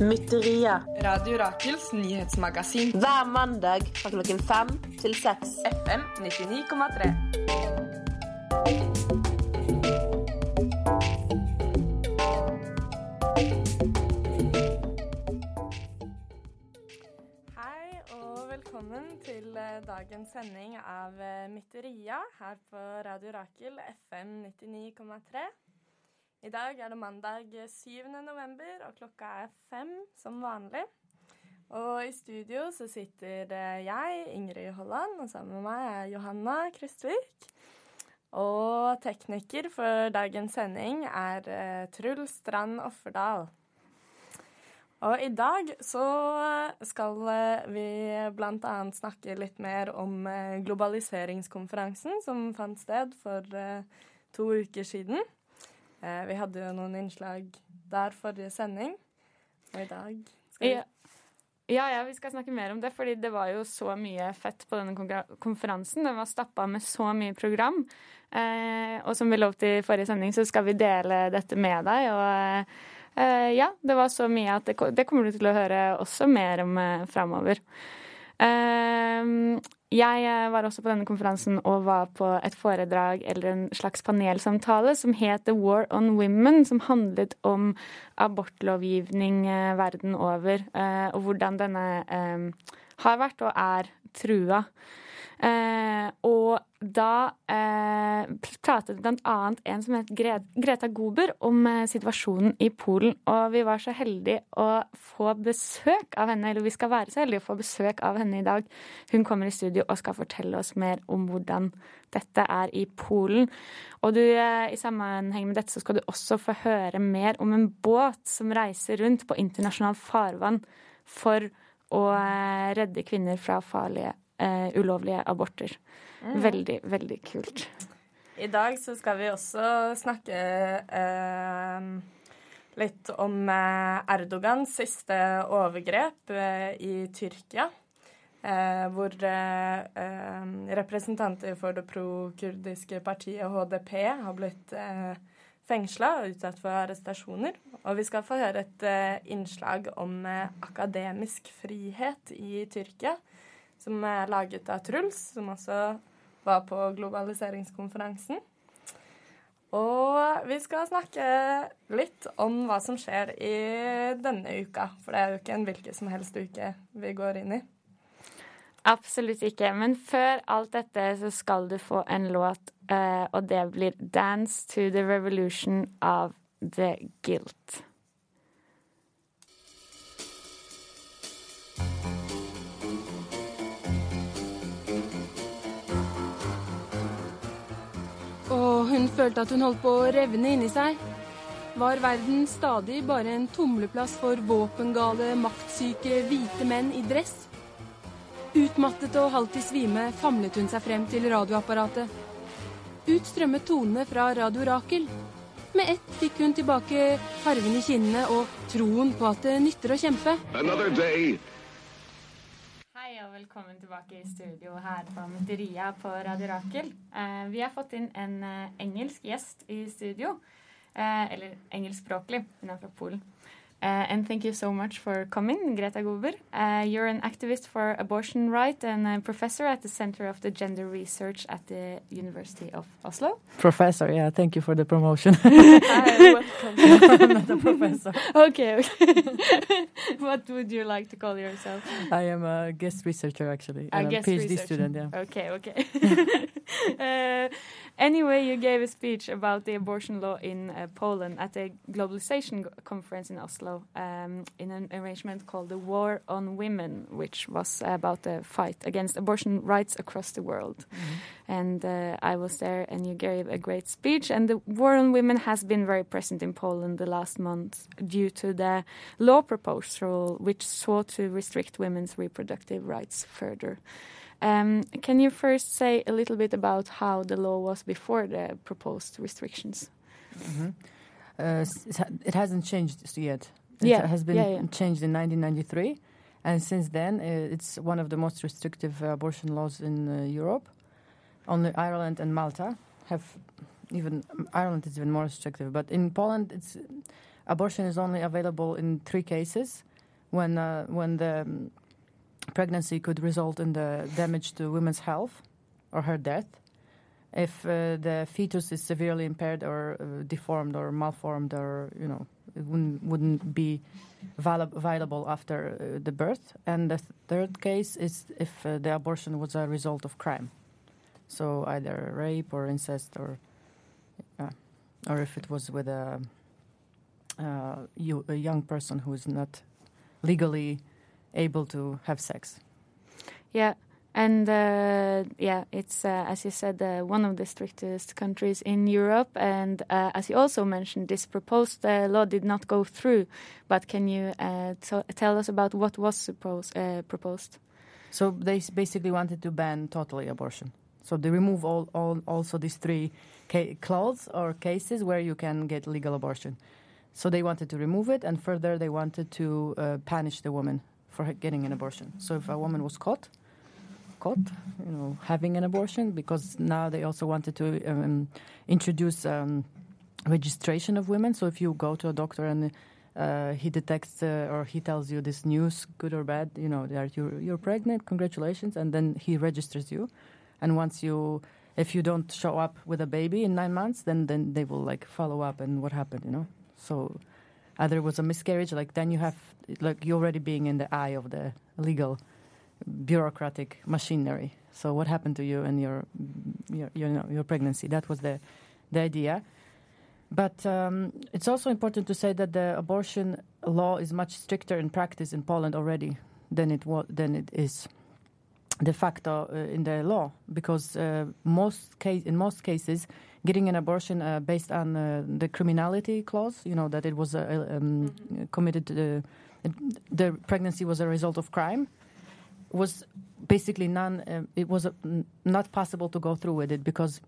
Mytteria Radio Rakels nyhetsmagasin. hver mandag fra klokken fem til seks. FM 99,3. Mytteria her på Radio Rakel FM 99,3. I dag er det mandag 7. november, og klokka er fem som vanlig. Og i studio så sitter jeg, Ingrid Holland, og sammen med meg er Johanna Kristvik. Og tekniker for dagens sending er eh, Truls Strand Offerdal. Og i dag så skal eh, vi bl.a. snakke litt mer om eh, globaliseringskonferansen som fant sted for eh, to uker siden. Vi hadde jo noen innslag der forrige sending, og i dag skal vi Ja. Ja, ja, vi skal snakke mer om det, fordi det var jo så mye fett på denne konferansen. Den var stappa med så mye program. Eh, og som vi lovte i forrige sending, så skal vi dele dette med deg. Og eh, ja, det var så mye at det, kommer du til å høre også mer om eh, framover. Eh, jeg eh, var også på denne konferansen og var på et foredrag eller en slags panelsamtale som het The War on Women, som handlet om abortlovgivning verden over, og hvordan denne eh, har vært og er trua. Eh, og da eh, pratet bl.a. en som het Greta Gober om eh, situasjonen i Polen. Og vi var så heldige å få besøk av henne, eller vi skal være så heldige å få besøk av henne i dag. Hun kommer i studio og skal fortelle oss mer om hvordan dette er i Polen. Og du, eh, i sammenheng med dette så skal du også få høre mer om en båt som reiser rundt på internasjonalt farvann for å eh, redde kvinner fra farlige, eh, ulovlige aborter. Veldig, veldig kult. I dag så skal vi også snakke eh, litt om eh, Erdogans siste overgrep eh, i Tyrkia. Eh, hvor eh, representanter for det pro-kurdiske partiet HDP har blitt fengsla og utsatt for arrestasjoner. Og vi skal få høre et eh, innslag om eh, akademisk frihet i Tyrkia, som er laget av Truls, som også var på globaliseringskonferansen. Og vi skal snakke litt om hva som skjer i denne uka. For det er jo ikke en hvilken som helst uke vi går inn i. Absolutt ikke. Men før alt dette så skal du få en låt, eh, og det blir 'Dance to the Revolution' av The Guilt. Hun følte at hun holdt på å revne inni seg. Var verden stadig bare en tumleplass for våpengale, maktsyke hvite menn i dress? Utmattet og halvt i svime famlet hun seg frem til radioapparatet. Ut strømmet tonene fra Radio Rakel. Med ett fikk hun tilbake farven i kinnene og troen på at det nytter å kjempe. Another day velkommen tilbake i studio her på Mytteria på Radio Rakel. Eh, vi har fått inn en eh, engelsk gjest i studio. Eh, eller engelskspråklig. Hun er fra Polen. Uh, and thank you so much for coming, Greta Gober. Uh, you're an activist for abortion rights and a professor at the Center of the Gender Research at the University of Oslo. Professor, yeah, thank you for the promotion. Hi, welcome. Not a professor. okay, okay. what would you like to call yourself? I am a guest researcher actually. A and guest PhD researcher. student, yeah. Okay, okay. uh, anyway, you gave a speech about the abortion law in uh, Poland at a globalization conference in Oslo um, in an arrangement called the War on Women, which was about the fight against abortion rights across the world. And uh, I was there, and you gave a great speech. And the war on women has been very present in Poland the last month due to the law proposal, which sought to restrict women's reproductive rights further. Um, can you first say a little bit about how the law was before the proposed restrictions? Mhm. Uh, it it hasn't changed yet. It Yeah, has been yeah, yeah. changed in 1993, and since then uh, it's one of the most restrictive uh, abortion laws in uh, Europe. Only Ireland and Malta have even Ireland is even more restrictive. But in Poland, it's abortion is only available in three cases when uh, when the um, pregnancy could result in the damage to women's health or her death. If uh, the fetus is severely impaired or uh, deformed or malformed or you know it wouldn't, wouldn't be viable after uh, the birth. And the th- third case is if uh, the abortion was a result of crime, so either rape or incest or or if it was with a, uh, a young person who is not legally able to have sex. Yeah, and uh, yeah, it's uh, as you said, uh, one of the strictest countries in Europe. And uh, as you also mentioned, this proposed uh, law did not go through. But can you uh, tell us about what was supposed, proposed? So they basically wanted to ban totally abortion. So they remove all, all also these three ca- clauses or cases where you can get legal abortion. So they wanted to remove it, and further they wanted to uh, punish the woman for getting an abortion. So if a woman was caught, caught, you know, having an abortion, because now they also wanted to um, introduce um, registration of women. So if you go to a doctor and uh, he detects uh, or he tells you this news, good or bad, you know, that you're, you're pregnant, congratulations, and then he registers you. And once you, if you don't show up with a baby in nine months, then then they will like follow up and what happened, you know. So either it was a miscarriage, like then you have like you're already being in the eye of the legal bureaucratic machinery. So what happened to you and your your you know your pregnancy? That was the the idea. But um, it's also important to say that the abortion law is much stricter in practice in Poland already than it wa- than it is de facto uh, in the law, because uh, most case in most cases, getting an abortion uh, based on uh, the criminality clause, you know that it was uh, um, committed to the pregnancy was a result of crime, was basically none. Uh, it was uh, n- not possible to go through with it because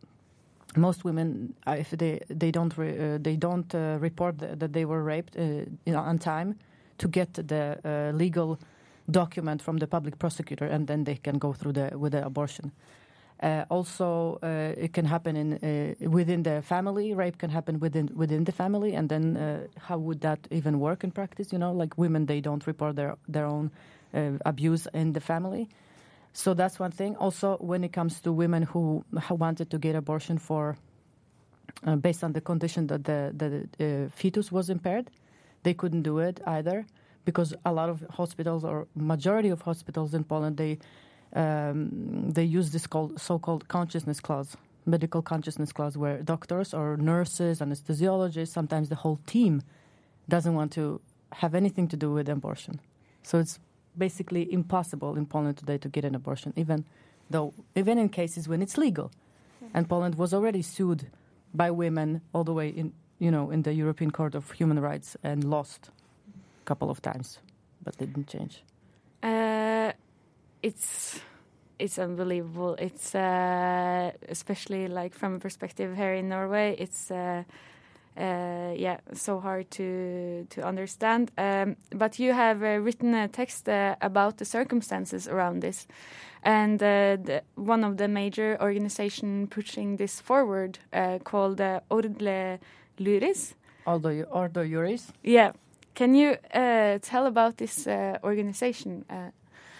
most women, uh, if they they don't re, uh, they don't uh, report th- that they were raped uh, you know, on time to get the uh, legal document from the public prosecutor, and then they can go through the with the abortion. Uh, also, uh, it can happen in uh, within the family. Rape can happen within within the family, and then uh, how would that even work in practice? You know, like women, they don't report their their own uh, abuse in the family. So that's one thing. Also, when it comes to women who, who wanted to get abortion for uh, based on the condition that the the fetus was impaired, they couldn't do it either because a lot of hospitals or majority of hospitals in Poland they um, they use this called so-called consciousness clause, medical consciousness clause, where doctors or nurses, anesthesiologists, sometimes the whole team doesn't want to have anything to do with abortion. So it's basically impossible in Poland today to get an abortion, even though even in cases when it's legal. And Poland was already sued by women all the way in you know in the European Court of Human Rights and lost couple of times, but they didn't change. Uh, it's it's unbelievable. It's uh, especially like from a perspective here in Norway. It's uh, uh, yeah, so hard to to understand. Um, but you have uh, written a text uh, about the circumstances around this, and uh, the, one of the major organization pushing this forward uh, called uh, Ordle Luris. You, Ordo Juris, Yeah, can you uh, tell about this uh, organization? Uh,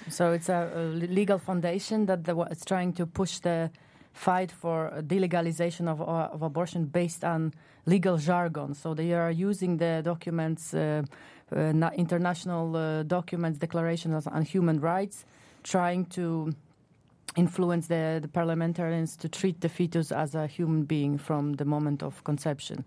So it's a, a legal foundation that the, is trying to push the fight for delegalization of, uh, of abortion based on legal jargon. So they are using the documents, uh, international documents, declarations on human rights, trying to influence the, the parliamentarians to treat the fetus as a human being from the moment of conception.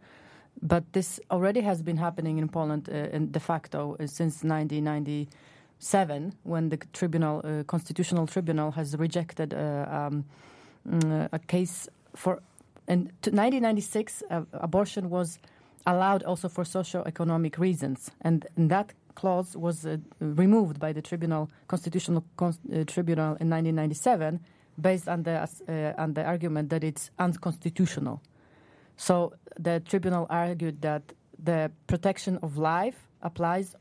But this already has been happening in Poland uh, in de facto uh, since 1997, when the tribunal, uh, constitutional tribunal, has rejected uh, um, mm, a case for. In 1996, uh, abortion was allowed also for socio-economic reasons, and, that clause was uh, removed by the tribunal, constitutional Cons- uh, tribunal in 1997, based on the uh, on the argument that it's unconstitutional. So the tribunal argued that the protection of life applies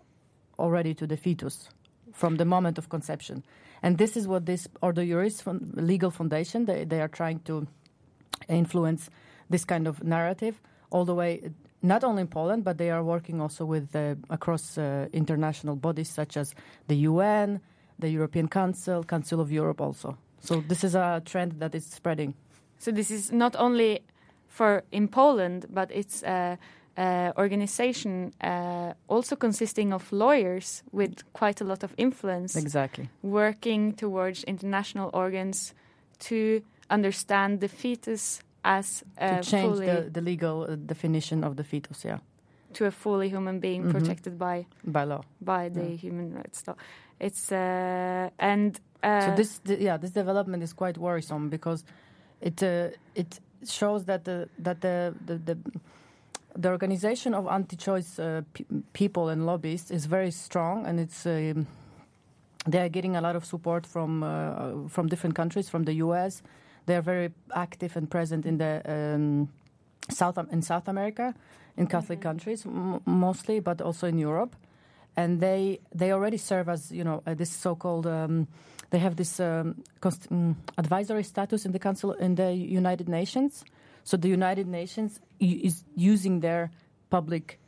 already to the fetus from the moment of conception. And this is what this Ordo Juris legal foundation, they, they are trying to influence this kind of narrative all the way, not only in Poland, but they are working also with uh, across uh, international bodies such as the UN, the European Council, Council of Europe also. So this is a trend that is spreading. So this is not only for in Poland, but it's a, a organization uh, also consisting of lawyers with quite a lot of influence. Exactly. Working towards international organs to understand the fetus as to change the, the legal uh, definition of the fetus, yeah, to a fully human being Mhm. protected by by law. by the Yeah. human rights law. It's uh, and uh, so this, th- yeah, this development is quite worrisome because it uh, it shows that the that the the, the the organization of anti-choice uh, pe- people and lobbyists is very strong, and it's um, they are getting a lot of support from uh, from different countries, from the U.S. They are very active and present in the um, South in South America, in Catholic Mhm. countries m- mostly, but also in Europe, and they they already serve as you know uh, this so-called. Um, they have this um, const- mm, advisory status in the Council in the United Nations. So the United Nations is using their public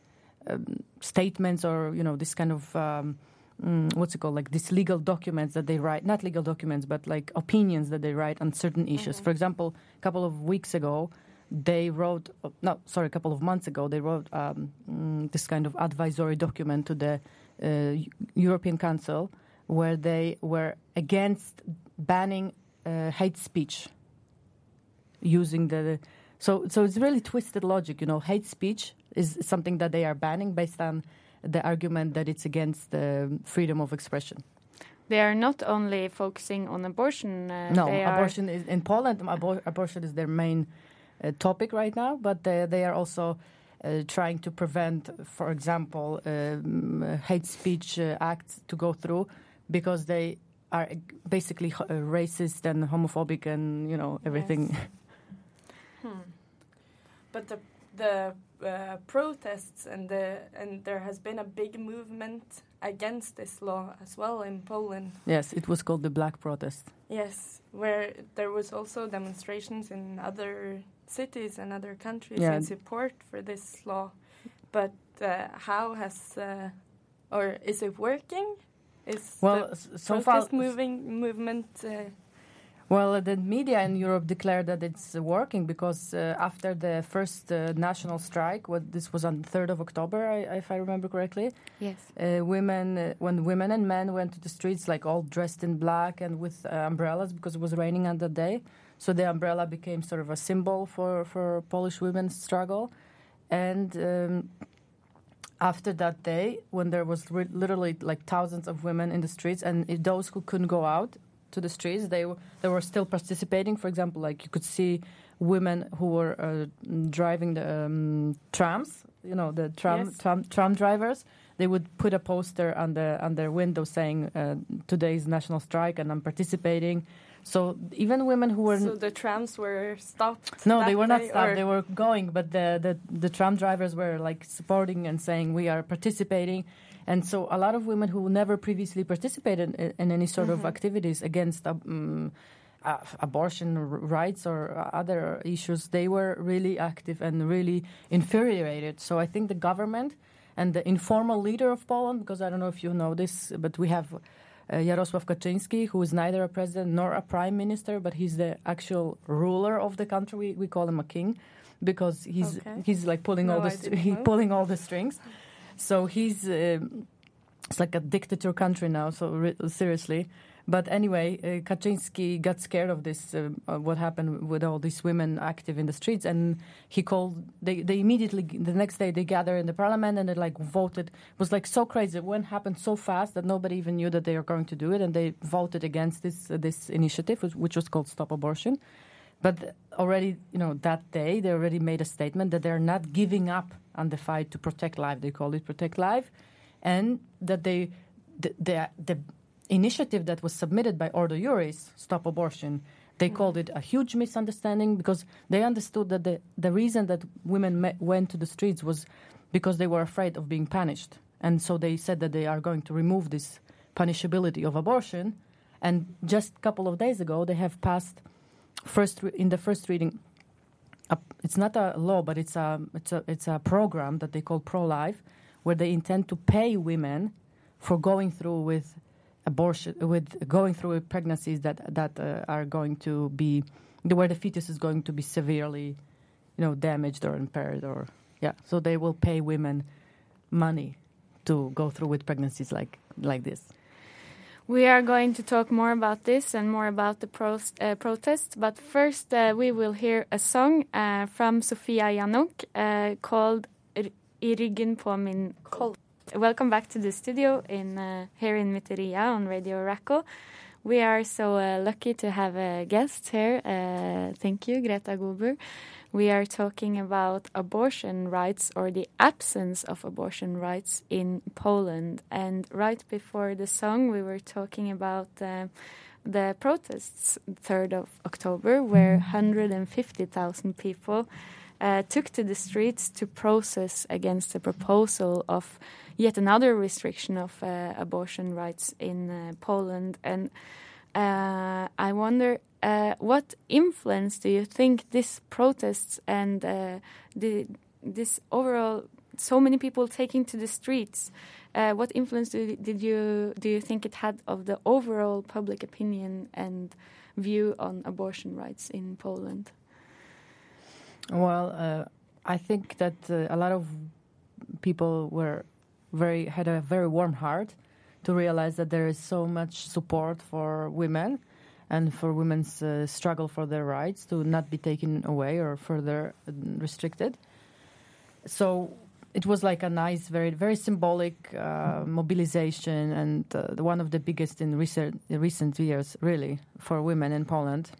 um, statements or you know this kind of um, mm, what's it called like these legal documents that they write not legal documents but like opinions that they write on certain issues. Mhm. For example, a couple of weeks ago, they wrote uh, no sorry a couple of months ago they wrote um, mm, this kind of advisory document to the uh, European Council where they were against banning uh, hate speech using the so so it's really twisted logic you know hate speech is something that they are banning based on the argument that it's against the freedom of expression they are not only focusing on abortion. Uh, no abortion is in poland abor- abortion is their main uh, topic right now but they, they are also uh, trying to prevent for example um, uh, hate speech uh, acts to go through because they are basically uh, racist and homophobic and you know everything Yes. Hmm. But the the uh, protests and the and there has been a big movement against this law as well in Poland. yes it was called the black protest Yes, where there was also demonstrations in other cities and other countries Yeah. in support for this law. But uh, how has uh, or is it working? Is well so far moving movement? Uh, Well, the media in Europe declared that it's working because uh, after the first uh, national strike, what this was on the third of October, I, if I remember correctly, yes. uh, women, uh, when women and men went to the streets, like all dressed in black and with uh, umbrellas because it was raining on that day, so the umbrella became sort of a symbol for for Polish women's struggle, and. Um, after that day, when there was re- literally like thousands of women in the streets, and those who couldn't go out to the streets, they were they were still participating. For example, like you could see women who were uh, driving the um, trams, you know, the tram, Yes. tram tram drivers. They would put a poster on the on their window saying uh, today's national strike, and I'm participating. So even women who were so the trams were stopped. no, they were not stopped. or- They were going, but the, the the tram drivers were like supporting and saying we are participating. And so a lot of women who never previously participated in, in any sort of Mhm. activities against um, uh, abortion rights or other issues, they were really active and really infuriated. So I think the government and the informal leader of Poland, because I don't know if you know this, but we have Jarosław Kaczynski, who is neither a president nor a prime minister, but he's the actual ruler of the country. We, we call him a king because he's Okay. he's like pulling all the st- he pulling all the strings. So he's um, it's like a dictator country now. So re- seriously. But anyway, uh, Kaczynski got scared of this, uh, uh, what happened with all these women active in the streets, and he called. They, they immediately the next day they gathered in the parliament and they like voted. It was like so crazy. It went happened so fast that nobody even knew that they were going to do it, and they voted against this uh, this initiative, which, was called Stop Abortion. But already, you know, that day they already made a statement that they're not giving up on the fight to protect life. They call it Protect Life, and that they the the, the initiative that was submitted by Ordo Juris, Stop Abortion, they called it a huge misunderstanding because they understood that the, the reason that women me- went to the streets was because they were afraid of being punished. And so they said that they are going to remove this punishability of abortion. And just a couple of days ago, they have passed first re- in the first reading. A, it's not a law, but it's a it's a it's a program that they call Pro Life, where they intend to pay women for going through with abortion, with going through pregnancies that that uh, are going to be where the fetus is going to be severely, you know, damaged or impaired, or yeah. So they will pay women money to go through with pregnancies like like this. We are going to talk more about this and more about the pros- uh, protests, but first uh, we will hear a song uh, from Sofia Jannok uh, called R- I ryggen på min. Welcome back to the studio in uh, here in Mytteria on Radio Rakel. We are so uh, lucky to have a guest here. thank you, Greta Gober. We are talking about abortion rights or the absence of abortion rights in Poland. And right before the song, we were talking about uh, the protests, 3rd of October, where 150,000 people uh, took to the streets to process against the proposal of yet another restriction of uh, abortion rights in uh, Poland. And uh, I wonder uh, what influence do you think this protests and uh, the, this overall so many people taking to the streets? Uh, what influence do, did you do you think it had of the overall public opinion and view on abortion rights in Poland? Well, uh, I think that uh, a lot of people were very had a very warm heart to realize that there is so much support for women and for women's uh, struggle for their rights to not be taken away or further um, restricted. So it was like a nice, very, very symbolic uh, mobilization and uh, one of the biggest in recent, recent years, really, for women in Poland.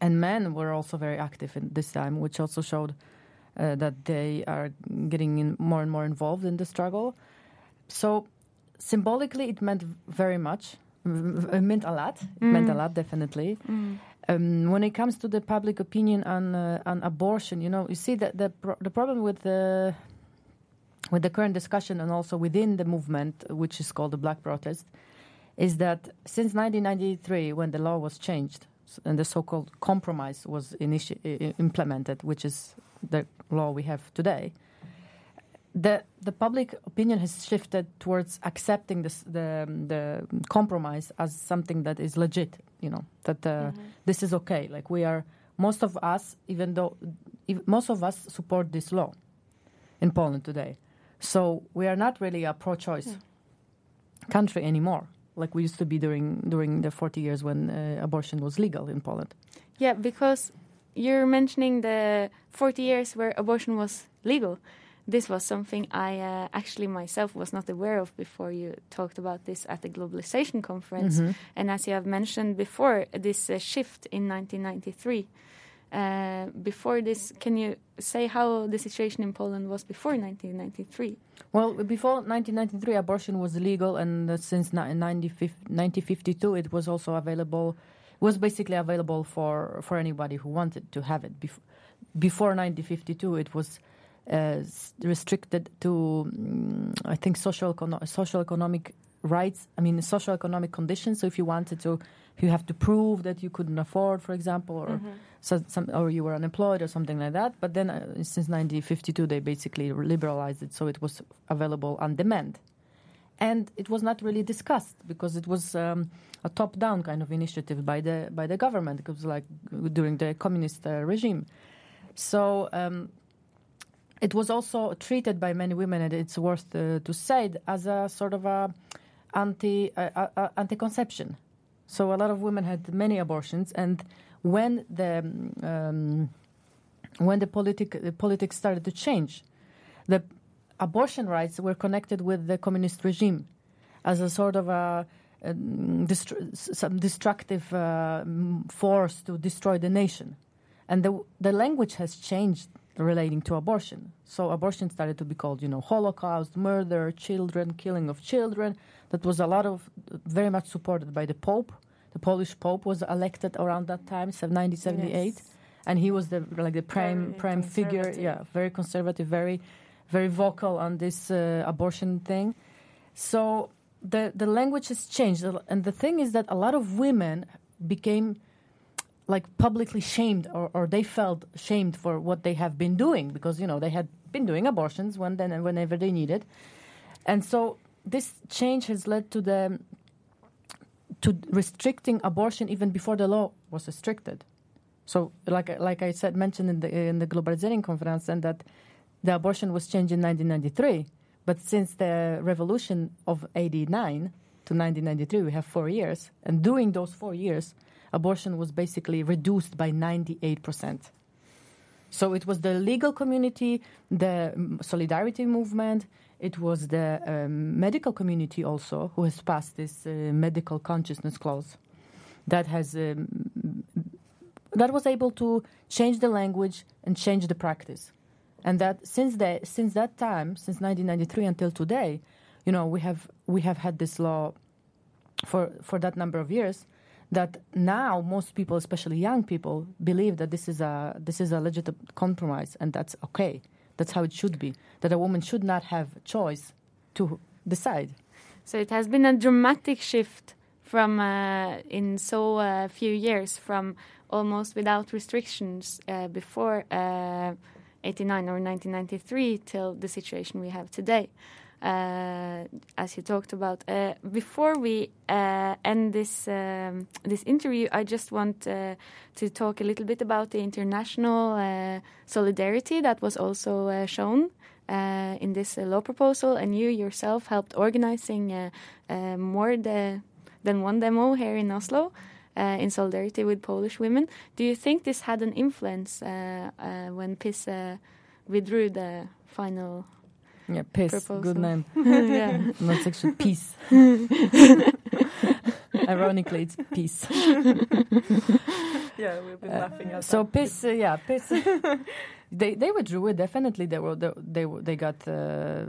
And men were also very active in this time, which also showed uh, that they are getting more and more involved in the struggle. So symbolically, it meant very much it meant a lot. It mm. meant a lot, definitely. Mm. Um, when it comes to the public opinion on uh, on abortion, you know, you see that the pro- the problem with the with the current discussion and also within the movement, which is called the Black Protest, is that since 1993, when the law was changed and the so-called compromise was initi- implemented, which is the law we have today, the the public opinion has shifted towards accepting this, the the compromise as something that is legit. You know that uh, mm-hmm. this is okay. Like we are most of us, even though most of us support this law in Poland today, so we are not really a pro-choice yeah. country anymore, like we used to be during during the 40 years when uh, abortion was legal in Poland. Yeah, because you're mentioning the 40 years where abortion was legal this was something I uh, actually myself was not aware of before you talked about this at the globalization conference. Mm -hmm. And as you have mentioned before, this uh, shift in 1993. Uh, before this, can you say how the situation in Poland was before 1993? Well, before 1993, abortion was legal, and uh, since 1952, it was also available. Was basically available for for anybody who wanted to have it. Bef before 1952, it was uh, restricted to, um, I think, social social economic rights. I mean, social economic conditions. So if you wanted to, you have to prove that you couldn't afford, for example, or mm-hmm. so, some, or you were unemployed or something like that. But then, uh, since 1952, they basically liberalized it, so it was available on demand. And it was not really discussed because it was um, a top-down kind of initiative by the by the government. It was like during the communist uh, regime. So um, it was also treated by many women, and it's worth uh, to say, as a sort of a anti uh, uh, anti-conception. So a lot of women had many abortions, and when the um, when the, politic, the politics started to change, the abortion rights were connected with the communist regime as a sort of a, a destru- some destructive uh, force to destroy the nation, and the the language has changed relating to abortion. So abortion started to be called, you know, Holocaust, murder, children, killing of children. That was a lot of very much supported by the Pope. The Polish Pope was elected around that time, 1978, yes. and he was the like the prime very prime figure. Yeah, very conservative, very very vocal on this uh, abortion thing. So the the language has changed, and the thing is that a lot of women became like publicly shamed, or, or they felt shamed for what they have been doing because you know they had been doing abortions when then and whenever they needed, and so this change has led to the to restricting abortion even before the law was restricted. So, like like I said, mentioned in the in the Globalizing conference, and that the abortion was changed in 1993, but since the revolution of 89 to 1993, we have four years, and during those four years, abortion was basically reduced by 98 percent. So it was the legal community, the solidarity movement, it was the um, medical community also who has passed this uh, medical consciousness clause that has um, that was able to change the language and change the practice and that since the, since that time since 1993 until today you know we have we have had this law for for that number of years that now most people especially young people believe that this is a this is a legitimate compromise and that's okay that's how it should be that a woman should not have choice to decide so it has been a dramatic shift from uh, in so uh, few years from almost without restrictions uh, before uh, 89 or 1993 till the situation we have today. Uh, as you talked about. Uh, before we uh, end this um, this interview, I just want uh, to talk a little bit about the international uh, solidarity that was also uh, shown in this law proposal, and you yourself helped organizing more the, than one demo here in Oslo. in solidarity with Polish women, do you think this had an influence when PiS withdrew the final yeah, piss. Proposal. Good name. yeah. Not actually peace. Ironically, it's peace. yeah, we've been Uh, laughing at So that. piss, uh, yeah, piss. they they withdrew it. Definitely, they were they they, they got uh,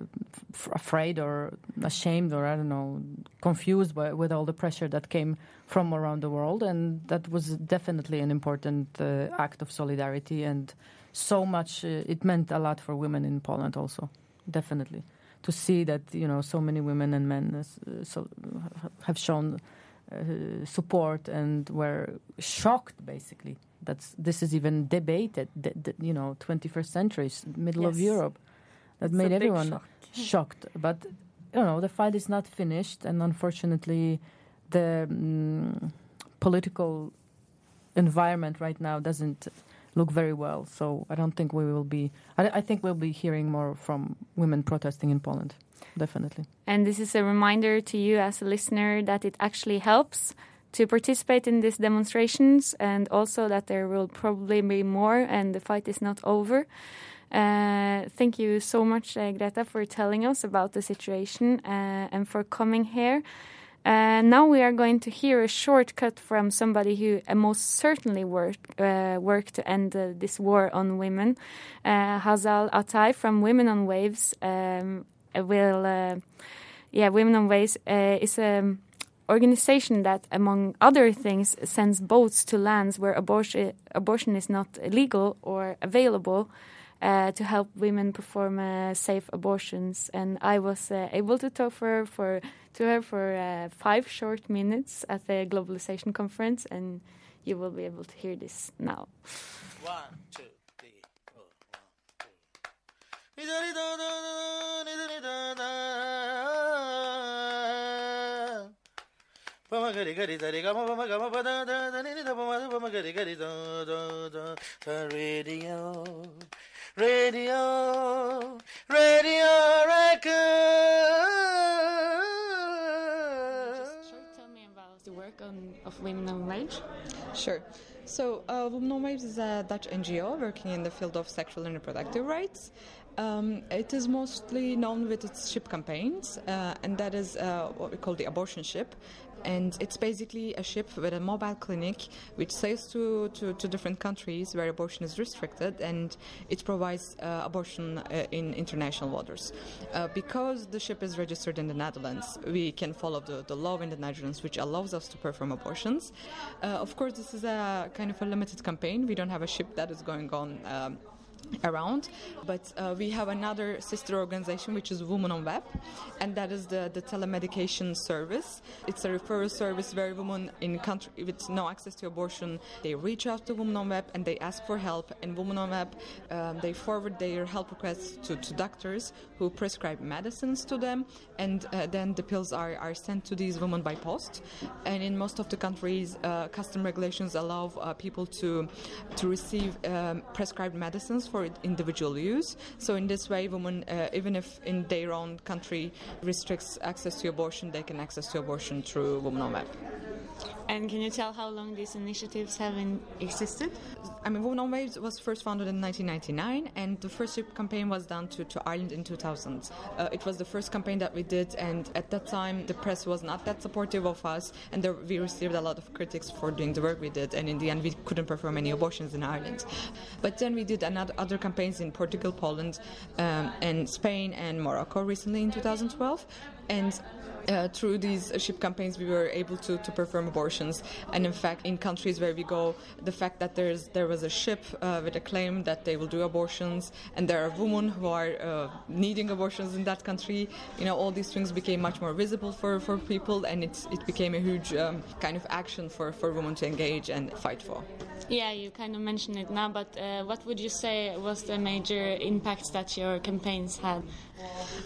f- afraid or ashamed or I don't know, confused by, with all the pressure that came from around the world, and that was definitely an important uh, act of solidarity. And so much, uh, it meant a lot for women in Poland also. Definitely, to see that you know so many women and men uh, so, have shown uh, support and were shocked basically that's this is even debated the, the, you know 21st century middle of europe. That It's made everyone shock. shocked. But you know the fight is not finished and unfortunately the mm, political environment right now doesn't look very well so i don't think we will be i, I think we'll be hearing more from women protesting in poland definitely And this is a reminder to you as a listener that it actually helps to participate in these demonstrations and also that there will probably be more and the fight is not over. Uh, thank you so much, uh, Greta, for telling us about the situation uh, and for coming here. Uh, now we are going to hear a shortcut from somebody who uh, most certainly worked uh, worked to end uh, this war on women. Uh, Hazal Atay from Women on Waves um, will, uh, yeah, Women on Waves is a organization that, among other things, sends boats to lands where abortion abortion is not legal or available. Uh, to help women perform uh, safe abortions, and I was uh, able to talk for for to her for uh, five short minutes at the globalization conference, and you will be able to hear this now. One, two, three, four, radio radio radio record. tell me about the work on, of Women on Waves. Sure. So, uh, Women on Waves is a Dutch NGO working in the field of sexual and reproductive rights. Um, it is mostly known with its ship campaigns, uh, and that is uh, what we call the abortion ship. And it's basically a ship with a mobile clinic which sails to, to, to different countries where abortion is restricted and it provides uh, abortion uh, in international waters. Uh, because the ship is registered in the Netherlands, we can follow the, the law in the Netherlands which allows us to perform abortions. Uh, of course, this is a kind of a limited campaign. We don't have a ship that is going on. Um, around but uh, we have another sister organization which is women on web and that is the, the telemedication service. It's a referral service where women in country with no access to abortion they reach out to women on web and they ask for help. And women on web um, they forward their help requests to, to doctors who prescribe medicines to them and uh, then the pills are, are sent to these women by post. And in most of the countries uh, custom regulations allow uh, people to to receive um, prescribed medicines for individual use. So in this way, women, uh, even if in their own country restricts access to abortion, they can access to abortion through Women on Web. And can you tell how long these initiatives have existed? I mean, Women on Waves was first founded in 1999, and the first ship campaign was done to, to Ireland in 2000. Uh, it was the first campaign that we did, and at that time, the press was not that supportive of us, and there, we received a lot of critics for doing the work we did, and in the end, we couldn't perform any abortions in Ireland. But then we did another, other campaigns in Portugal, Poland, um, and Spain, and Morocco recently in 2012, and uh, through these ship campaigns, we were able to, to perform abortions. And in fact, in countries where we go, the fact that there's there was a ship uh, with a claim that they will do abortions, and there are women who are uh, needing abortions in that country, you know, all these things became much more visible for, for people, and it, it became a huge um, kind of action for, for women to engage and fight for. Yeah, you kind of mentioned it now, but uh, what would you say was the major impact that your campaigns had?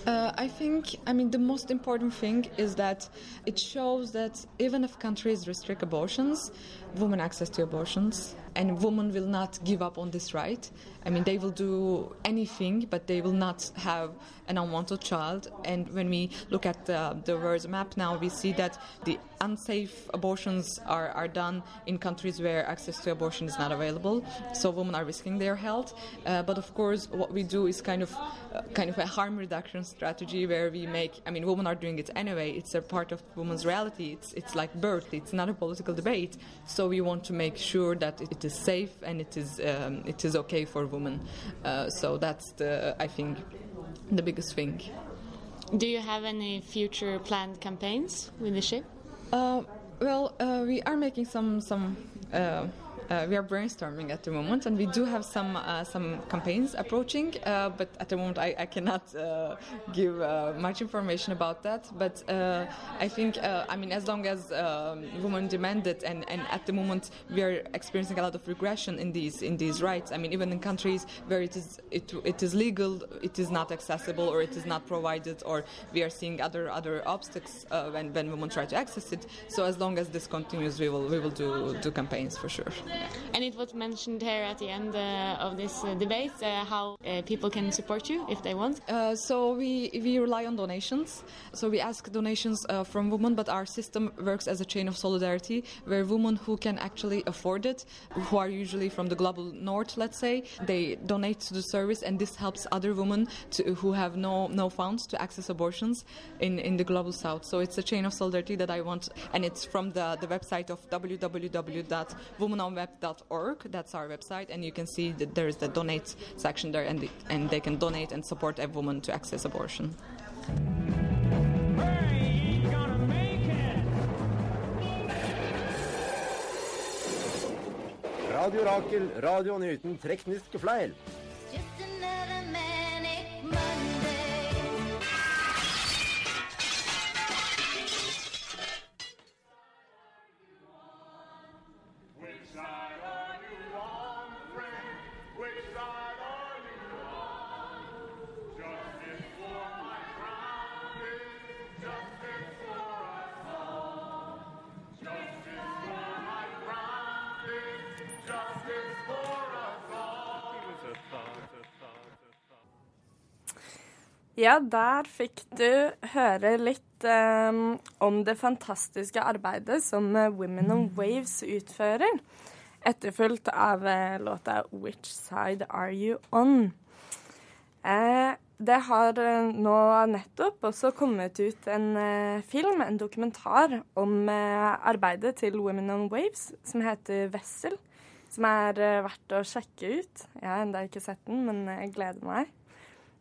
Uh, I think, I mean, the most important thing is that it shows that even if countries restrict abortions, women access to abortions, and women will not give up on this right. I mean, they will do anything, but they will not have an unwanted child. And when we look at the, the world map now, we see that the unsafe abortions are, are done in countries where access to abortion is not available. So women are risking their health. Uh, but of course, what we do is kind of uh, kind of a harm reduction strategy where we make. I mean, women are doing it anyway. It's a part of women's reality. It's it's like birth. It's not a political debate. So we want to make sure that it is safe and it is um, it is okay for women. Uh, so that's the I think the biggest thing. Do you have any future planned campaigns with the ship? Uh, well, uh, we are making some some. Uh, we are brainstorming at the moment, and we do have some uh, some campaigns approaching. Uh, but at the moment, I, I cannot uh, give uh, much information about that. But I think, I mean, as long as um, women demand it, and, and at the moment we are experiencing a lot of regression in these in these rights. I mean, even in countries where it is it, it is legal, it is not accessible, or it is not provided, or we are seeing other other obstacles when when women try to access it. So as long as this continues, we will we will do do campaigns for sure. And it was mentioned here at the end uh, of this uh, debate uh, how people can support you if they want. So we, we rely on donations. So we ask donations from women, but our system works as a chain of solidarity where women who can actually afford it, who are usually from the global north, let's say, they donate to the service, and this helps other women to, who have no, no funds to access abortions in, in the global south. So it's a chain of solidarity that I want, and it's from the, the website of www.womenonweb That's our website, and you can see that there is the donate section there, and, the, and they can donate and support a woman to access abortion. Radio Rakel, radioen uten tekniske feil. Ja, der fikk du høre litt eh, om det fantastiske arbeidet som eh, Women on Waves utfører. Etterfulgt av eh, låta 'Which Side Are You On'. Eh, det har eh, nå nettopp også kommet ut en film, en dokumentar, om arbeidet til Women on Waves, som heter 'Vessel'. Som er verdt å sjekke ut. Jeg har ennå ikke sett den, men jeg gleder meg.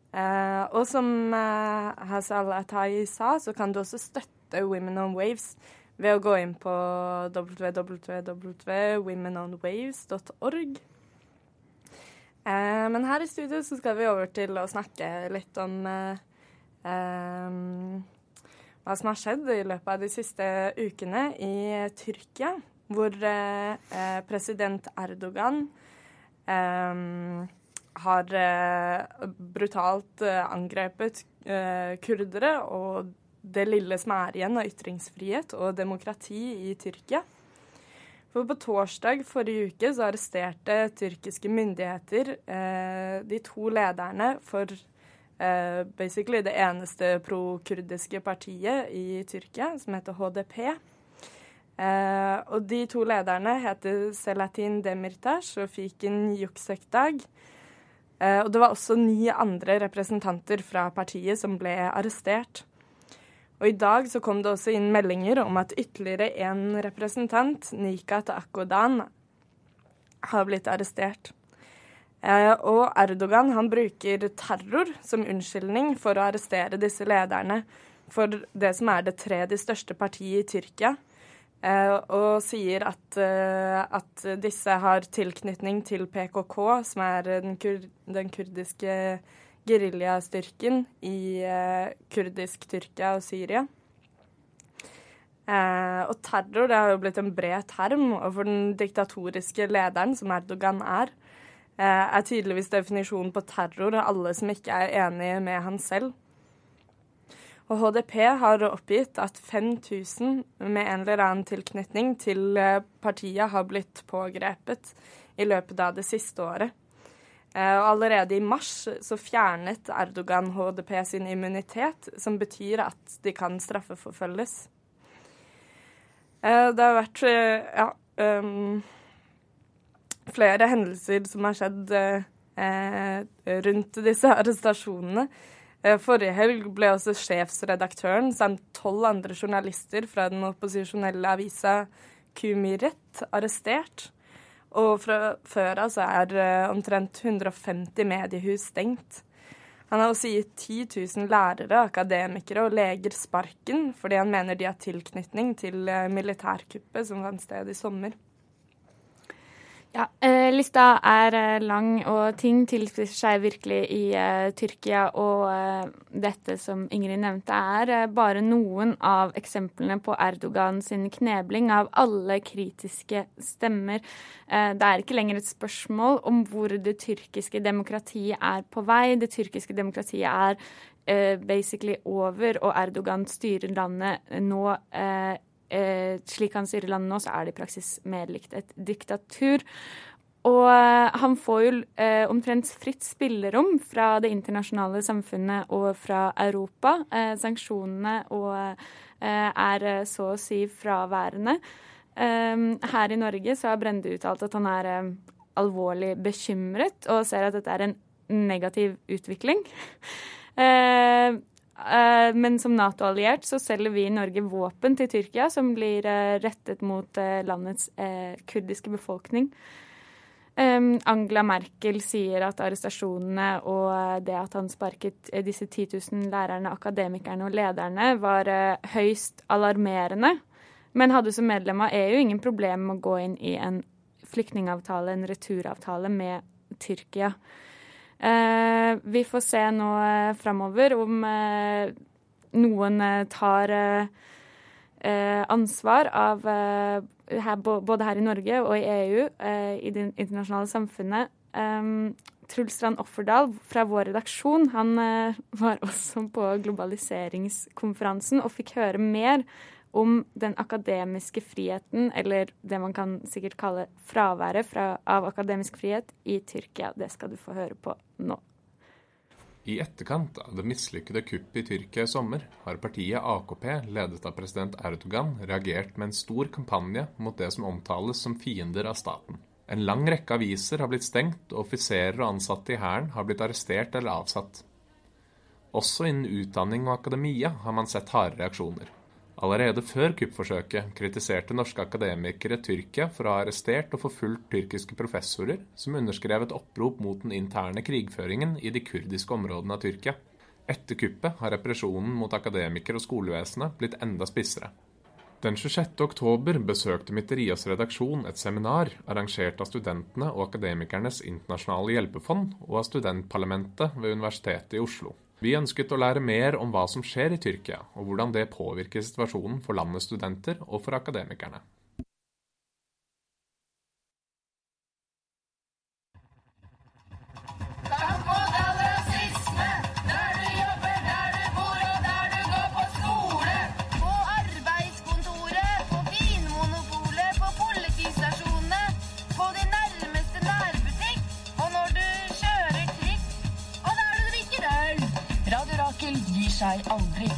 Uh, og som eh, Hazal Atai sa, så kan du også støtte Women on Waves ved å gå inn på www.womenonwaves.org. Eh, men her i studio så skal vi over til å snakke litt om eh, eh, hva som har skjedd i løpet av de siste ukene i Tyrkia, hvor eh, eh, president Erdogan eh, har brutalt angrepet kurdere og det lille som er igjen av ytringsfrihet og demokrati i Tyrkia. For på torsdag forrige uke så arresterte tyrkiske myndigheter eh, de to lederne for eh, basically det eneste pro-kurdiske partiet i Tyrkia, som heter HDP. Eh, og de to lederne heter Selatin Demirtas og Fiken Yuksekdag. Eh, og det var også ni andre representanter fra partiet som ble arrestert. Og i dag så kom det også inn meldinger om at ytterligere én representant, Nikat Akodan, har blitt arrestert. Eh, og Erdogan han bruker terror som unnskyldning for å arrestere disse lederne for det som er det tredje største partiet i Tyrkia. Eh, og sier at, eh, at, disse har tilknytning til PKK, som er den, kur den kurdiske geriljastyrken i eh, kurdisk Tyrkia og Syria. Og terror det har jo blitt en bred term, og for den diktatoriske lederen, som Erdogan er, er tydeligvis definisjonen på terror alle som ikke er enige med han selv. Og HDP har oppgitt at 5000 med en eller annen tilknytning til eh, partiet har blitt pågrepet i løpet av det siste året. Eh, og allerede i mars så fjernet Erdogan HDP sin immunitet, som betyr at de kan straffeforfølges. Eh, det har vært ja, um, flere hendelser som har skjedd eh, rundt disse arrestasjonene. Forrige helg ble også sjefsredaktøren samt tolv andre journalister fra den opposisjonelle avisa Kumiret arrestert. Og fra før av så er uh, omtrent 150 mediehus stengt. Han har også gitt 10 000 lærere, akademikere og leger sparken fordi han mener de har tilknytning til uh, militærkuppet som fant sted i sommer. Ja, eh, Lista er eh, lang, og ting tilspisser seg virkelig i eh, Tyrkia. Og eh, dette som Ingrid nevnte, er eh, bare noen av eksemplene på Erdogan sin knebling av alle kritiske stemmer. Det er ikke lenger et spørsmål om hvor det tyrkiske demokratiet er på vei. Det tyrkiske demokratiet er basically over, og Erdogan styrer landet nå eh, slik han styrer landet nå, så er det i praksis mer likt et diktatur. Og eh, han får jo eh, omtrent fritt spillerom fra det internasjonale samfunnet og fra Europa. Eh, sanksjonene og, eh, er eh, så å si fraværende. her i Norge så har Brende uttalt at han er alvorlig bekymret og ser at dette er en negativ utvikling. Eh, men som Nato-alliert så selger vi i Norge våpen til Tyrkia som blir eh, rettet mot eh, landets kurdiske befolkning. Angela Merkel sier at arrestasjonene og det at han sparket disse 10 000 lærerne, akademikerne og lederne, var høyst alarmerende. Men hadde som medlem av EU ingen problemer med å gå inn i en flyktningavtale, en returavtale med Tyrkia. Eh, vi får se nå eh, framover om eh, noen tar ansvar av både her i Norge og i EU, i det internasjonale samfunnet. Truls Strand Offerdal fra vår redaksjon han var også på globaliseringskonferansen og fikk høre mer om den akademiske friheten, eller det man kan sikkert kalle fraværet fra, av akademisk frihet i Tyrkia. Det skal du få høre på nå. I etterkant av det mislykkede kuppet i Tyrkia i sommer, har partiet AKP, ledet av president Erdogan, reagert med en stor kampanje mot det som omtales som fiender av staten. En lang rekke aviser har blitt stengt, og offiserer og ansatte i hæren har blitt arrestert eller avsatt. Også innen utdanning og akademia har man sett harde reaksjoner. Allerede før kuppforsøket kritiserte norske akademikere Tyrkia for å ha arrestert og forfulgt tyrkiske professorer som underskrev et opprop mot den interne krigføringen i de kurdiske områdene av Tyrkia. Etter kuppet har represjonen mot akademikere og skolevesenet blitt enda spissere. Den 26. oktober besøkte Mitterias redaksjon et seminar arrangert av studentene og Akademikernes internasjonale hjelpefond og av studentparlamentet ved Universitetet i Oslo. Vi ønsket å lære mer om hva som skjer i Tyrkia, og hvordan det påvirker situasjonen for landets studenter og for akademikerne. Gir aldri.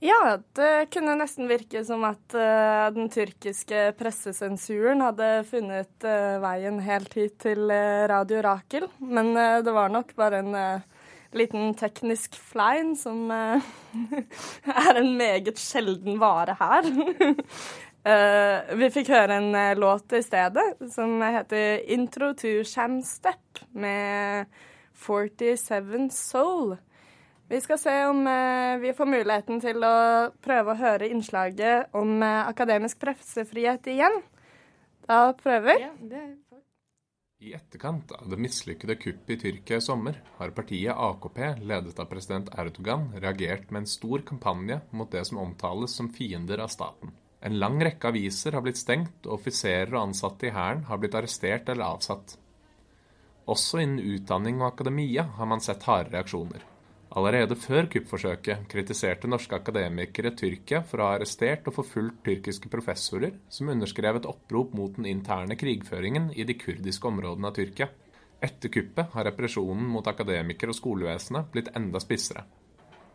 Ja, det kunne nesten virke som at uh, den tyrkiske pressesensuren hadde funnet uh, veien helt hit til uh, Radio Rakel. Men det var nok bare en liten teknisk flein som er en meget sjelden vare her. Vi fikk høre en låt i stedet som heter 'Intro to Shamstep' med 47 Soul. Vi skal se om eh, vi får muligheten til å prøve å høre innslaget om eh, akademisk pressefrihet igjen. Da prøver vi. I etterkant av det mislykkede kuppet i Tyrkia i sommer, har partiet AKP, ledet av president Erdogan, reagert med en stor kampanje mot det som omtales som fiender av staten. En lang rekke aviser har blitt stengt, og offiserer og ansatte i hæren har blitt arrestert eller avsatt. Også innen utdanning og akademia har man sett harde reaksjoner. Allerede før kuppforsøket kritiserte norske akademikere Tyrkia for å ha arrestert og forfulgt tyrkiske professorer som underskrev et opprop mot den interne krigføringen i de kurdiske områdene av Tyrkia. Etter kuppet har represjonen mot akademikere og skolevesenet blitt enda spissere.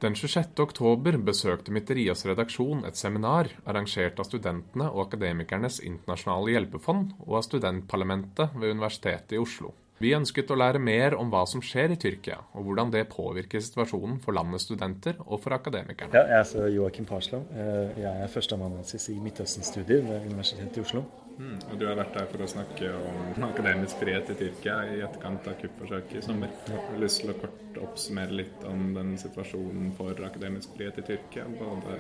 Den 26. oktober besøkte Mytterias redaksjon et seminar arrangert av studentene og Akademikernes internasjonale hjelpefond og av studentparlamentet ved Universitetet i Oslo. Vi ønsket å lære mer om hva som skjer i Tyrkia, og hvordan det påvirker situasjonen for landets studenter og for akademikerne. Ja, jeg heter Joakim Parslow. Eh, Jeg er førsteamanuensis i Midtøsten-studier ved Universitetet i Oslo. Mm, og du har vært her for å snakke om akademisk frihet i Tyrkia i etterkant av kuppforsøket i sommer. Jeg har lyst til å kort oppsummere litt om den situasjonen for akademisk frihet i Tyrkia, både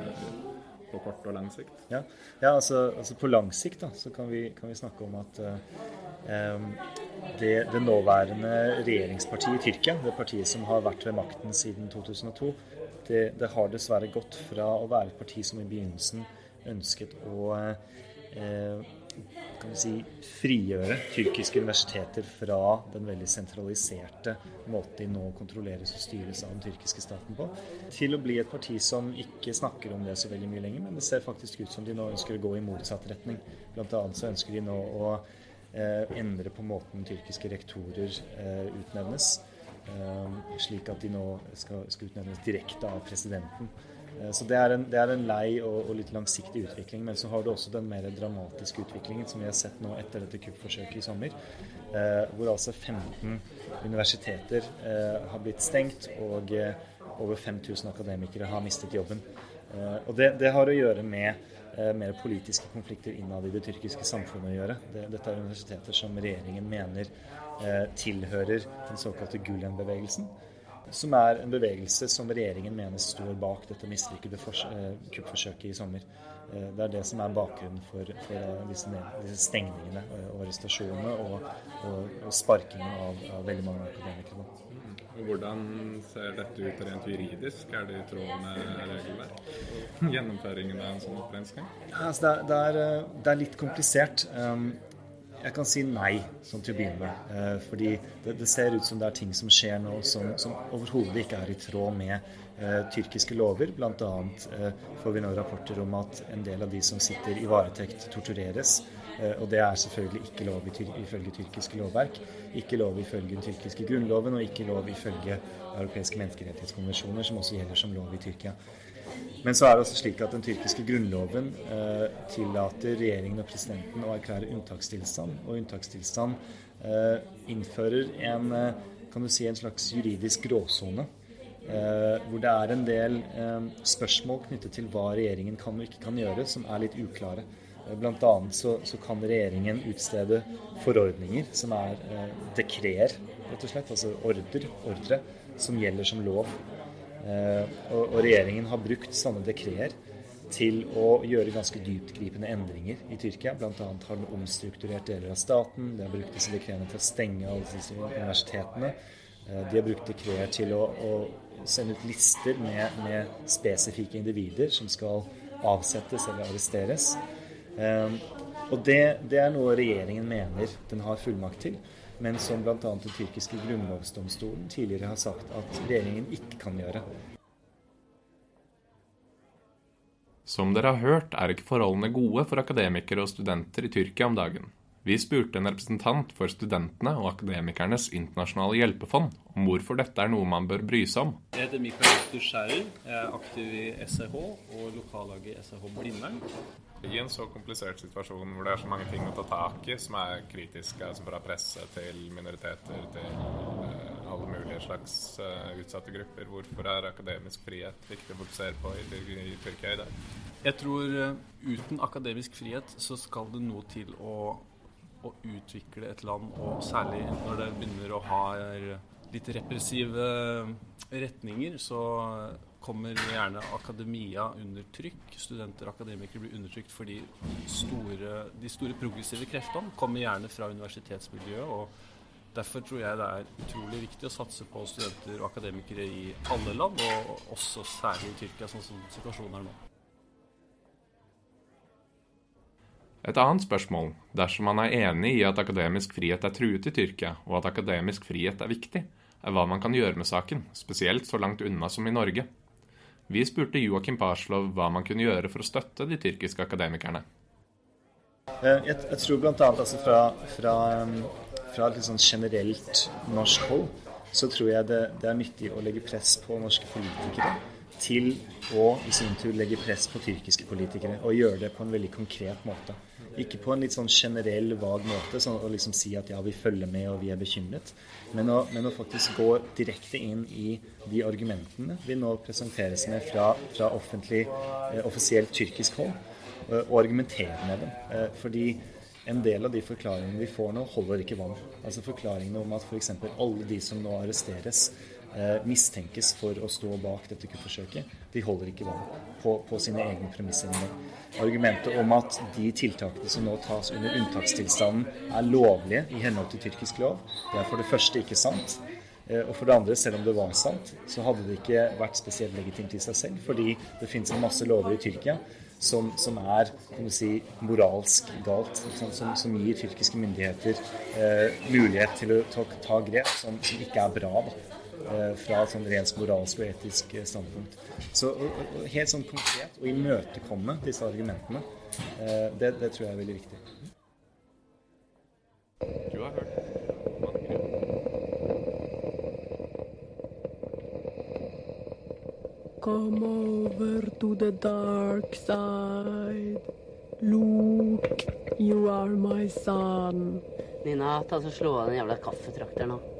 på kort og lang sikt. Ja, ja altså, altså på lang sikt da, så kan vi, kan vi snakke om at eh, det, det nåværende regjeringspartiet i Tyrkia, det partiet som har vært ved makten siden 2002, det, det har dessverre gått fra å være et parti som i begynnelsen ønsket å eh, kan vi si, frigjøre tyrkiske universiteter fra den veldig sentraliserte måten de nå kontrolleres og styres av den tyrkiske staten på, til å bli et parti som ikke snakker om det så veldig mye lenger, men det ser faktisk ut som de nå ønsker å gå i motsatt retning. Blant annet så ønsker de nå å eh, endre på måten tyrkiske rektorer eh, utnevnes, eh, slik at de nå skal, skal utnevnes direkte av presidenten. Eh, Så det er, en, det er en lei og, og litt langsiktig utvikling. Men så har du også den mer dramatiske utviklingen som vi har sett nå etter dette kuppforsøket i sommer. Eh, hvor altså 15 universiteter eh, har blitt stengt, og eh, over 5000 akademikere har mistet jobben. Eh, og det, det har å gjøre med eh, mer politiske konflikter innad i det tyrkiske samfunnet å gjøre. Det, dette er universiteter som regjeringen mener tilhører den såkalte Gulen-bevegelsen som er en bevegelse som regjeringen mener står bak dette mislykkede eh, kuppforsøket i sommer. Eh, Det er det som er bakgrunnen for, for eh, disse, disse stengningene og arrestasjonene og, og, og sparkingen av, av veldig mange akademikere. Hvordan ser dette ut rent juridisk? Er det i tråd med regelverk? Gjennomføringen av en sånn opprensking? Ja, Altså, det, det, det er litt komplisert. Jeg kan si nei, sånn til å begynne med. Eh, fordi det, det ser ut som det er ting som skjer nå som, som overhodet ikke er i tråd med eh, tyrkiske lover. Annet eh, får vi nå rapporter om at en del av de som sitter i varetekt, tortureres. Eh, og det er selvfølgelig ikke lov ifølge tyrkiske lovverk. Ikke lov ifølge den tyrkiske grunnloven, og ikke lov ifølge europeiske menneskerettighetskonvensjoner, som også gjelder som lov i Tyrkia. Men så er det også slik at den tyrkiske grunnloven eh, tillater regjeringen og presidenten å erklære unntakstilstand. Og unntakstilstand eh, innfører en, eh, kan du si, en slags juridisk gråsone. Eh, hvor det er en del eh, spørsmål knyttet til hva regjeringen kan og ikke kan gjøre, som er litt uklare. Eh, Blant annet så, så kan regjeringen utstede forordninger som er dekreer, rett og slett. Altså order, ordre, som gjelder som lov. Eh, og, og regjeringen har brukt sånne dekreer til å gjøre ganske dyptgripende endringer i Tyrkia. Bl.a. har den omstrukturert deler av staten. De har brukt disse dekretene til å stenge alle disse universitetene. Eh, de har brukt dekreter til å, å, sende ut lister med, med, spesifikke individer som skal avsettes eller arresteres. Eh, og det, det er noe regjeringen mener den har fullmakt til men som bl.a. den tyrkiske grunnlovsdomstolen tidligere har sagt at regjeringen ikke kan gjøre. Som dere har hørt, er ikke forholdene gode for akademikere og studenter i Tyrkia om dagen. Vi spurte en representant for studentene og akademikernes internasjonale hjelpefond om hvorfor dette er noe man bør bry seg om. Jeg heter Mikael Sturskjærer. Jeg er aktiv i SEH og lokallaget SEH Blindern. I en så komplisert situasjon hvor det er så mange ting å ta tak i som er kritiske, altså fra presse til minoriteter til uh, alle mulige slags uh, utsatte grupper, hvorfor er akademisk frihet viktig å fokusere på i, i, i Tyrkia i dag? Jeg tror uh, uten akademisk frihet så skal det noe til å, å utvikle et land, og særlig når det begynner å ha litt repressive retninger, så kommer gjerne akademia under trykk. Studenter og akademikere blir undertrykt fordi store, de store progressive kreftene kommer gjerne fra universitetsmiljøet. og Derfor tror jeg det er utrolig viktig å satse på studenter og akademikere i alle land, og også særlig i Tyrkia, sånn som situasjonen er nå. Et annet spørsmål, dersom man er enig i at akademisk frihet er truet i Tyrkia, og at akademisk frihet er viktig, er hva man kan gjøre med saken, spesielt så langt unna som i Norge. Vi spurte Joakim Parslov hva man kunne gjøre for å støtte de tyrkiske akademikerne. Eh, jeg, jeg tror bl.a. Altså fra, fra, fra, et litt sånn generelt norsk hold så tror jeg det, det, er nyttig å legge press på norske politikere til å i sin tur legge press på tyrkiske politikere, og gjøre det på en veldig konkret måte. Ikke på en litt sånn generell, vag måte, sånn å liksom si at ja, vi følger med og vi er bekymret. Men å, men å faktisk gå direkte inn i de argumentene vi nå presenteres med fra, fra offentlig, eh, offisielt tyrkisk hold, og, og argumentere med dem. Eh, fordi en del av de forklaringene vi får nå, holder ikke vann. Altså Forklaringene om at f.eks. alle de som nå arresteres, eh, mistenkes for å stå bak dette kuppforsøket, de holder ikke vann på, på sine egne premisser. Argumentet om at de tiltakene som nå tas under unntakstilstanden, er lovlige i henhold til tyrkisk lov, det er for det første ikke sant. Eh, og for det andre, selv om det var sant, så hadde det ikke vært spesielt legitimt i seg selv, fordi det finnes en masse lover i Tyrkia som, som, er si, moralsk galt, som, som gir tyrkiske myndigheter eh, mulighet til å ta, ta grep som, som, ikke er bra. Da. Eh, fra et sånn rent moralsk og etisk eh, standpunkt. Så helt sånn konkret å imøtekomme disse argumentene, eh, det, det, tror jeg er veldig viktig. Du har hørt Come over to the dark side. Luke, you are my son. Nina, ta så slå av den jævla kaffetrakteren nå.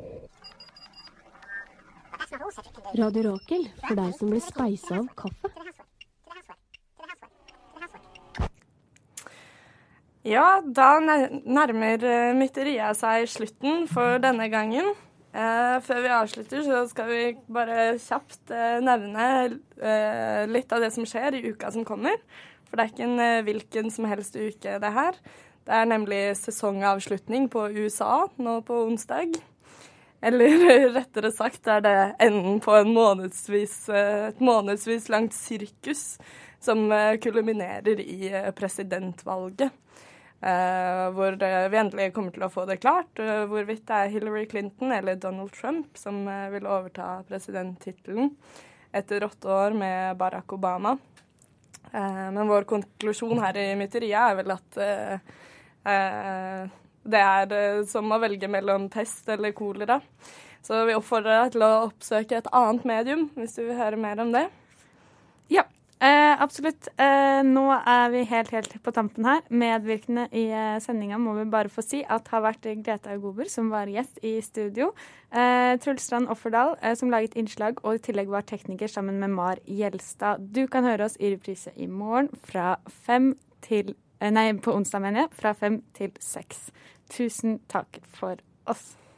Radio Rakel for deg som blir speisa av kaffe. Ja, da nærmer eh, mytteriet seg slutten for denne gangen. Eh, før vi avslutter, så skal vi bare kjapt eh, nevne litt av det som skjer i uka som kommer. For det er ikke en hvilken som helst uke, det her. Det er nemlig sesongavslutning på USA nå på onsdag. Eller rettere sagt er det enden på månedsvis, eh, et månedsvis langt sirkus som eh, kulminerer i eh, presidentvalget. hvor vi endelig kommer til å få det klart hvorvidt det er Hillary Clinton eller Donald Trump som vil overta presidenttittelen etter åtte år med Barack Obama. men vår konklusjon her i mytteriet er vel at det er eh, som å velge mellom pest eller kolera. Så vi oppfordrer deg til å oppsøke et annet medium hvis du vil høre mer om det. Ja, eh, absolutt. Eh, nå er vi helt, helt på tampen her. Medvirkende i eh, sendinga må vi bare få si at har vært Greta Gober, som var gjest i studio. Eh, Truls Offerdal, eh, som laget innslag, og i tillegg var tekniker sammen med Mar Gjelstad. Du kan høre oss i reprise i morgen fra fem til Nei, på onsdag, mener jeg. Fra fem til seks. Tusen takk for oss.